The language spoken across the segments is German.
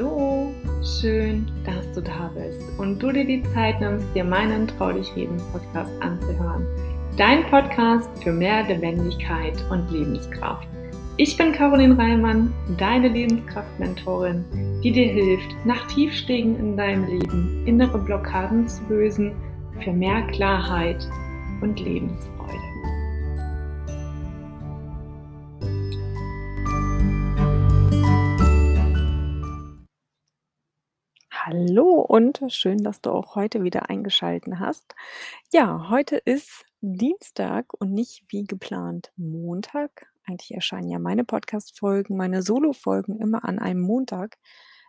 Hallo, schön, dass du da bist und du dir die Zeit nimmst, dir meinen Trau dich reden Podcast anzuhören. Dein Podcast für mehr Lebendigkeit und Lebenskraft. Ich bin Caroline Reimann, deine Lebenskraft-Mentorin, die dir hilft, nach Tiefstegen in deinem Leben innere Blockaden zu lösen für mehr Klarheit und Lebensfreude. Hallo und schön, dass du auch heute wieder eingeschalten hast. Ja, heute ist Dienstag und nicht wie geplant Montag. Eigentlich erscheinen ja meine Podcast-Folgen, meine Solo-Folgen immer an einem Montag.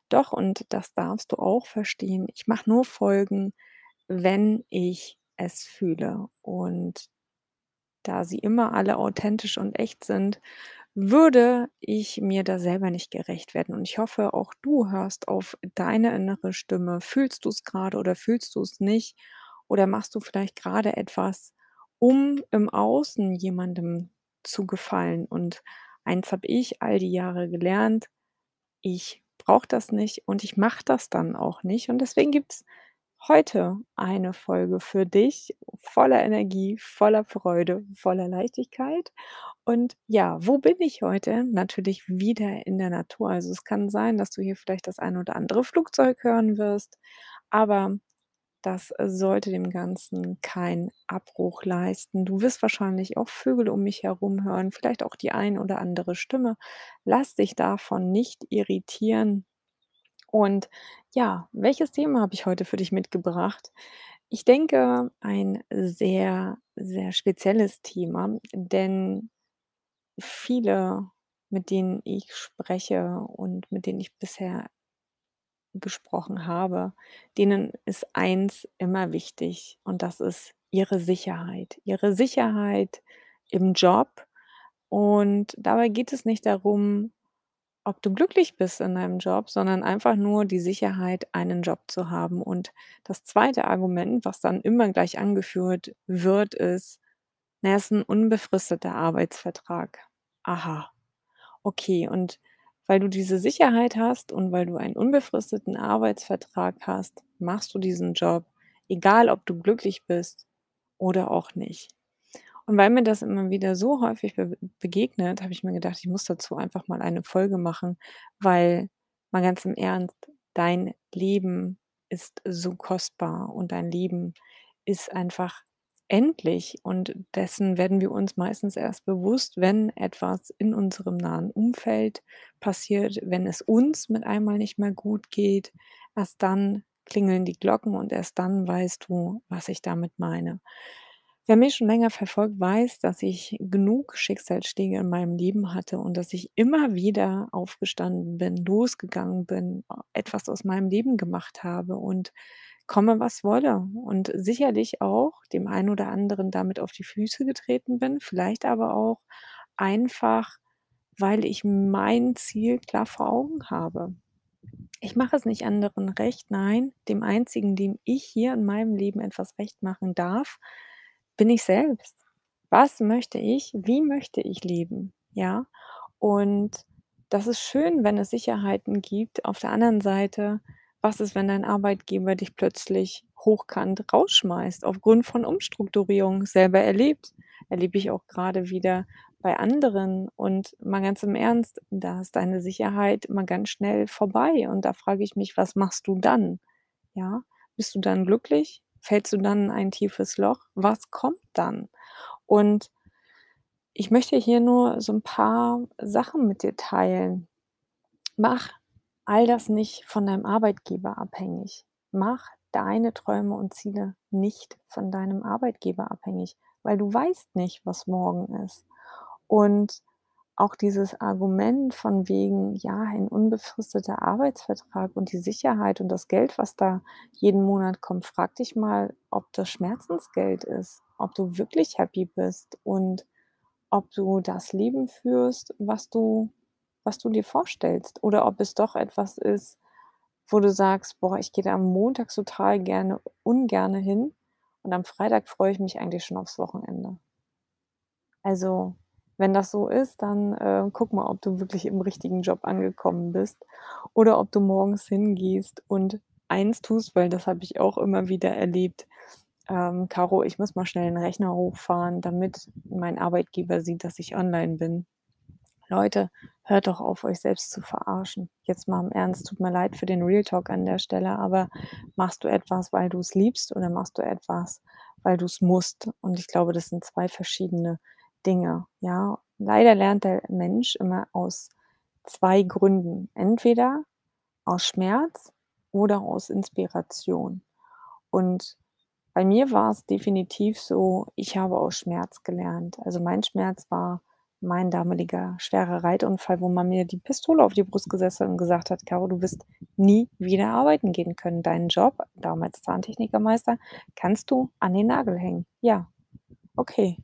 Doch, und das darfst du auch verstehen, ich mache nur Folgen, wenn ich es fühle. Und da sie immer alle authentisch und echt sind, würde ich mir da selber nicht gerecht werden. Und ich hoffe, auch du hörst auf deine innere Stimme. Fühlst du es gerade oder fühlst du es nicht? Oder machst du vielleicht gerade etwas, um im Außen jemandem zu gefallen? Und eins habe ich all die Jahre gelernt, ich brauche das nicht und ich mache das dann auch nicht. Und deswegen gibt es heute eine Folge für dich voller Energie, voller Freude, voller Leichtigkeit. Und ja, wo bin ich heute? Natürlich wieder in der Natur. Also es kann sein, dass du hier vielleicht das ein oder andere Flugzeug hören wirst, aber das sollte dem Ganzen keinen Abbruch leisten. Du wirst wahrscheinlich auch Vögel um mich herum hören, vielleicht auch die ein oder andere Stimme. Lass dich davon nicht irritieren. Und ja, welches Thema habe ich heute für dich mitgebracht? Ich denke, ein sehr, sehr spezielles Thema, denn viele, mit denen ich spreche und mit denen ich bisher gesprochen habe, denen ist eins immer wichtig und das ist ihre Sicherheit. Ihre Sicherheit im Job. Und dabei geht es nicht darum, ob du glücklich bist in deinem Job, sondern einfach nur die Sicherheit, einen Job zu haben. Und das zweite Argument, was dann immer gleich angeführt wird, ist, na, es ist ein unbefristeter Arbeitsvertrag. Aha. Okay, und weil du diese Sicherheit hast und weil du einen unbefristeten Arbeitsvertrag hast, machst du diesen Job, egal ob du glücklich bist oder auch nicht. Und weil mir das immer wieder so häufig be begegnet, habe ich mir gedacht, ich muss dazu einfach mal eine Folge machen, weil mal ganz im Ernst, dein Leben ist so kostbar und dein Leben ist einfach endlich und dessen werden wir uns meistens erst bewusst, wenn etwas in unserem nahen Umfeld passiert, wenn es uns mit einmal nicht mehr gut geht. Erst dann klingeln die Glocken und erst dann weißt du, was ich damit meine. Wer mich schon länger verfolgt, weiß, dass ich genug Schicksalsschläge in meinem Leben hatte und dass ich immer wieder aufgestanden bin, losgegangen bin, etwas aus meinem Leben gemacht habe und komme, was wolle. Und sicherlich auch dem einen oder anderen damit auf die Füße getreten bin, vielleicht aber auch einfach, weil ich mein Ziel klar vor Augen habe. Ich mache es nicht anderen recht, nein, dem einzigen, dem ich hier in meinem Leben etwas recht machen darf, bin ich selbst. Was möchte ich? Wie möchte ich leben? Ja, und das ist schön, wenn es Sicherheiten gibt. Auf der anderen Seite, was ist, wenn dein Arbeitgeber dich plötzlich hochkant rausschmeißt aufgrund von Umstrukturierung? Selber erlebt, erlebe ich auch gerade wieder bei anderen. Und mal ganz im Ernst, da ist deine Sicherheit mal ganz schnell vorbei. Und da frage ich mich, was machst du dann? Ja, bist du dann glücklich? Fällst du dann in ein tiefes Loch? Was kommt dann? Und ich möchte hier nur so ein paar Sachen mit dir teilen. Mach all das nicht von deinem Arbeitgeber abhängig. Mach deine Träume und Ziele nicht von deinem Arbeitgeber abhängig, weil du weißt nicht, was morgen ist. Und auch dieses Argument von wegen, ja, ein unbefristeter Arbeitsvertrag und die Sicherheit und das Geld, was da jeden Monat kommt, frag dich mal, ob das Schmerzensgeld ist, ob du wirklich happy bist und ob du das Leben führst, was du, was du dir vorstellst, oder ob es doch etwas ist, wo du sagst, boah, ich gehe da am Montag total gerne, ungerne hin und am Freitag freue ich mich eigentlich schon aufs Wochenende. Also Wenn das so ist, dann, äh, guck mal, ob du wirklich im richtigen Job angekommen bist oder ob du morgens hingehst und eins tust, weil das habe ich auch immer wieder erlebt: „Ähm, Caro, ich muss mal schnell 'n Rechner hochfahren, damit mein Arbeitgeber sieht, dass ich online bin.“ Leute, hört doch auf, euch selbst zu verarschen. Jetzt mal im Ernst, tut mir leid für den Real Talk an der Stelle, aber machst du etwas, weil du's liebst oder machst du etwas, weil du's musst? Und ich glaube, das sind 2 verschiedene Dinge, ja? Leider lernt der Mensch immer aus 2 Gründen. Entweder aus Schmerz oder aus Inspiration. Und bei mir war's definitiv so, ich habe aus Schmerz gelernt. Also, mein Schmerz war mein damaliger schwerer Reitunfall, wo man mir die Pistole auf die Brust gesetzt hat und gesagt hat: „Caro, du wirst nie wieder arbeiten gehen können. Deinen Job, damals Zahntechnikermeister, kannst du an den Nagel hängen.“ Ja, okay.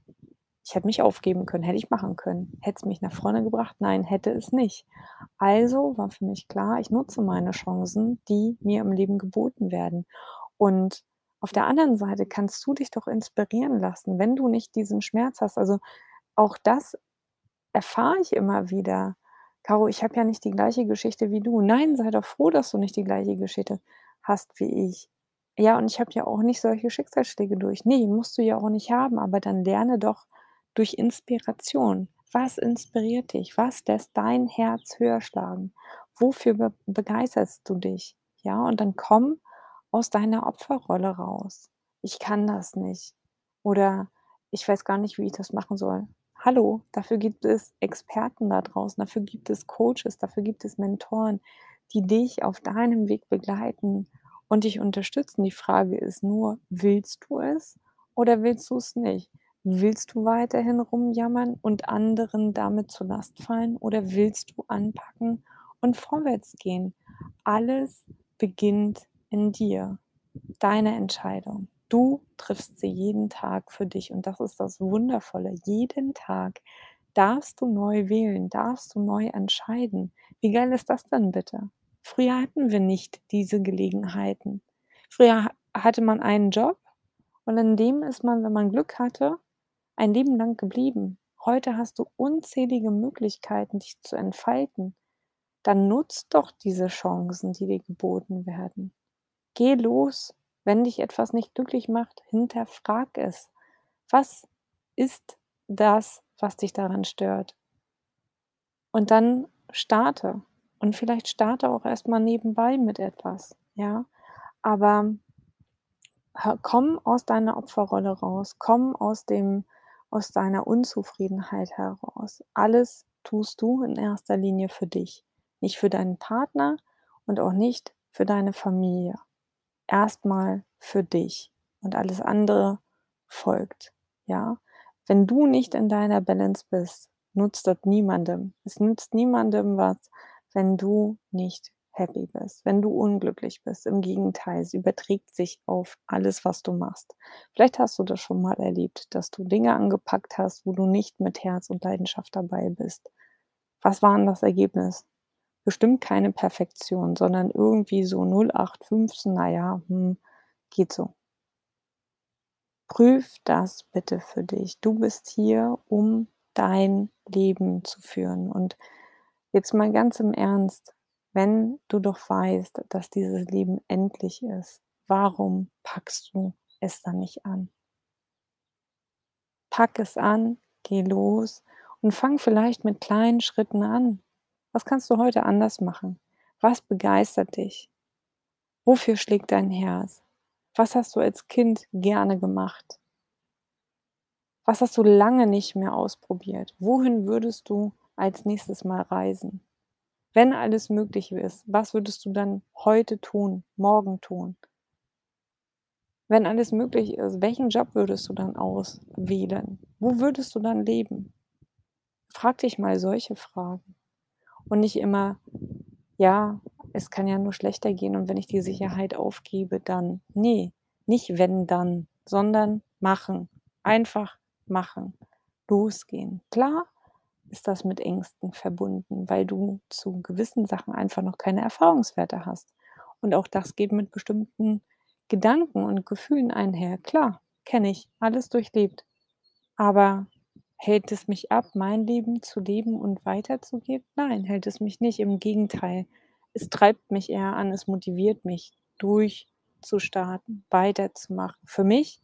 Ich hätte mich aufgeben können, hätte ich machen können. Hätte es mich nach vorne gebracht? Nein, hätte es nicht. Also war für mich klar, ich nutze meine Chancen, die mir im Leben geboten werden. Und auf der anderen Seite kannst du dich doch inspirieren lassen, wenn du nicht diesen Schmerz hast. Also, auch das erfahre ich immer wieder: „Caro, ich habe ja nicht die gleiche Geschichte wie du.“ Nein, sei doch froh, dass du nicht die gleiche Geschichte hast wie ich. „Ja, und ich habe ja auch nicht solche Schicksalsschläge durch.“ Ne, musst du ja auch nicht haben, aber dann lerne doch durch Inspiration. Was inspiriert dich? Was lässt dein Herz höher schlagen? Wofür be begeisterst du dich? Ja, und dann komm aus deiner Opferrolle raus: „Ich kann das nicht“ oder „Ich weiß gar nicht, wie ich das machen soll.“ Hallo, dafür gibt es Experten da draußen, dafür gibt es Coaches, dafür gibt es Mentoren, die dich auf deinem Weg begleiten und dich unterstützen. Die Frage ist nur: Willst du es oder willst du's nicht? Willst du weiterhin rumjammern und anderen damit zur Last fallen oder willst du anpacken und vorwärts gehen? Alles beginnt in dir. Deine Entscheidung. Du triffst sie jeden Tag für dich und das ist das Wundervolle. Jeden Tag darfst du neu wählen, darfst du neu entscheiden. Wie geil ist das denn bitte? Früher hatten wir nicht diese Gelegenheiten. Früher ha hatte man einen Job und in dem ist man, wenn man Glück hatte, ein Leben lang geblieben. Heute hast du unzählige Möglichkeiten, dich zu entfalten. Dann nutz doch diese Chancen, die dir geboten werden. Geh los. Wenn dich etwas nicht glücklich macht, hinterfrag es. Was ist das, was dich daran stört? Und dann starte. Und vielleicht starte auch erst mal nebenbei mit etwas, ja? Aber komm aus deiner Opferrolle raus. Komm aus dem aus deiner Unzufriedenheit heraus. Alles tust du in 1. Linie für dich, nicht für deinen Partner und auch nicht für deine Familie. Erst mal für dich und alles andere folgt, ja? Wenn du nicht in deiner Balance bist, nutzt das niemandem. Es nützt niemandem was, wenn du nicht happy bist, wenn du unglücklich bist. Im Gegenteil, es überträgt sich auf alles, was du machst. Vielleicht hast du das schon mal erlebt, dass du Dinge angepackt hast, wo du nicht mit Herz und Leidenschaft dabei bist. Was war 'n das Ergebnis? Bestimmt keine Perfektion, sondern irgendwie so 0815, na ja, hm, geht so. Prüf das bitte für dich. Du bist hier, um dein Leben zu führen. Und jetzt mal ganz im Ernst, wenn du doch weißt, dass dieses Leben endlich ist, warum packst du es dann nicht an? Pack es an, geh los und fang vielleicht mit kleinen Schritten an. Was kannst du heute anders machen? Was begeistert dich? Wofür schlägt dein Herz? Was hast du als Kind gerne gemacht? Was hast du lange nicht mehr ausprobiert? Wohin würdest du als Nächstes mal reisen? Wenn alles möglich ist, was würdest du dann heute tun, morgen tun? Wenn alles möglich ist, welchen Job würdest du dann auswählen? Wo würdest du dann leben? Frag dich mal solche Fragen und nicht immer: „Ja, es kann ja nur schlechter gehen und wenn ich die Sicherheit aufgebe, dann“ Ne, nicht wenn, dann, sondern machen. Einfach machen. Losgehen. Klar ist das mit Ängsten verbunden, weil du zu gewissen Sachen einfach noch keine Erfahrungswerte hast. Und auch das geht mit bestimmten Gedanken und Gefühlen einher. Klar, kenne ich, alles durchlebt. Aber Hält es mich ab, mein Leben zu leben und weiterzugeben? Nein, hält es mich nicht. Im Gegenteil. Es treibt mich eher an, es motiviert mich, durchzustarten, weiterzumachen. Für mich,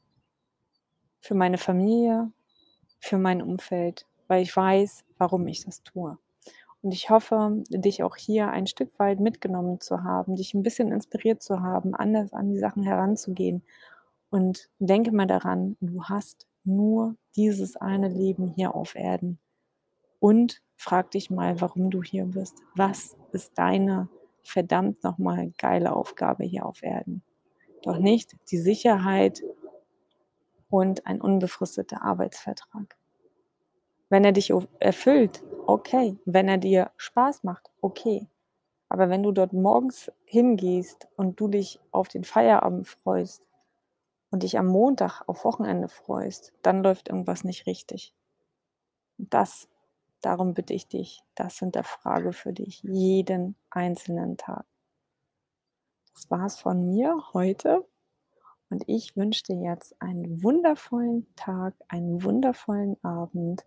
für meine Familie, für mein Umfeld, weil ich weiß, warum ich das tue. Und ich hoffe, dich auch hier ein Stück weit mitgenommen zu haben, dich ein bisschen inspiriert zu haben, anders an die Sachen heranzugehen. Und denke mal daran, du hast nur dieses eine Leben hier auf Erden. Und frag dich mal, warum du hier bist. Was ist deine verdammt nochmal geile Aufgabe hier auf Erden? Doch nicht die Sicherheit und ein unbefristeter Arbeitsvertrag. Wenn er dich erfüllt, okay. Wenn er dir Spaß macht, okay. Aber wenn du dort morgens hingehst und du dich auf den Feierabend freust, und dich am Montag auf Wochenende freust, dann läuft irgendwas nicht richtig. Das, darum bitte ich dich, das sind der Frage für dich jeden einzelnen Tag. Das war's von mir heute und ich wünsche dir jetzt einen wundervollen Tag, einen wundervollen Abend,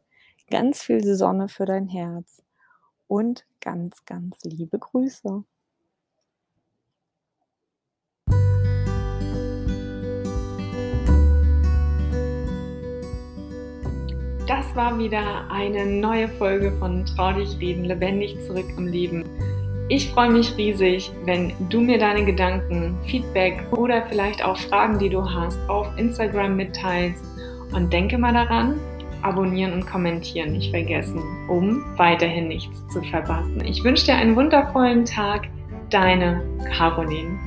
ganz viel Sonne für dein Herz und ganz, ganz liebe Grüße. Das war wieder eine neue Folge von Trau dich reden, lebendig zurück im Leben. Ich freue mich riesig, wenn du mir deine Gedanken, Feedback oder vielleicht auch Fragen, die du hast, auf Instagram mitteilst. Und denke mal daran, abonnieren und kommentieren nicht vergessen, um weiterhin nichts zu verpassen. Ich wünsche dir einen wundervollen Tag. Deine Caroline.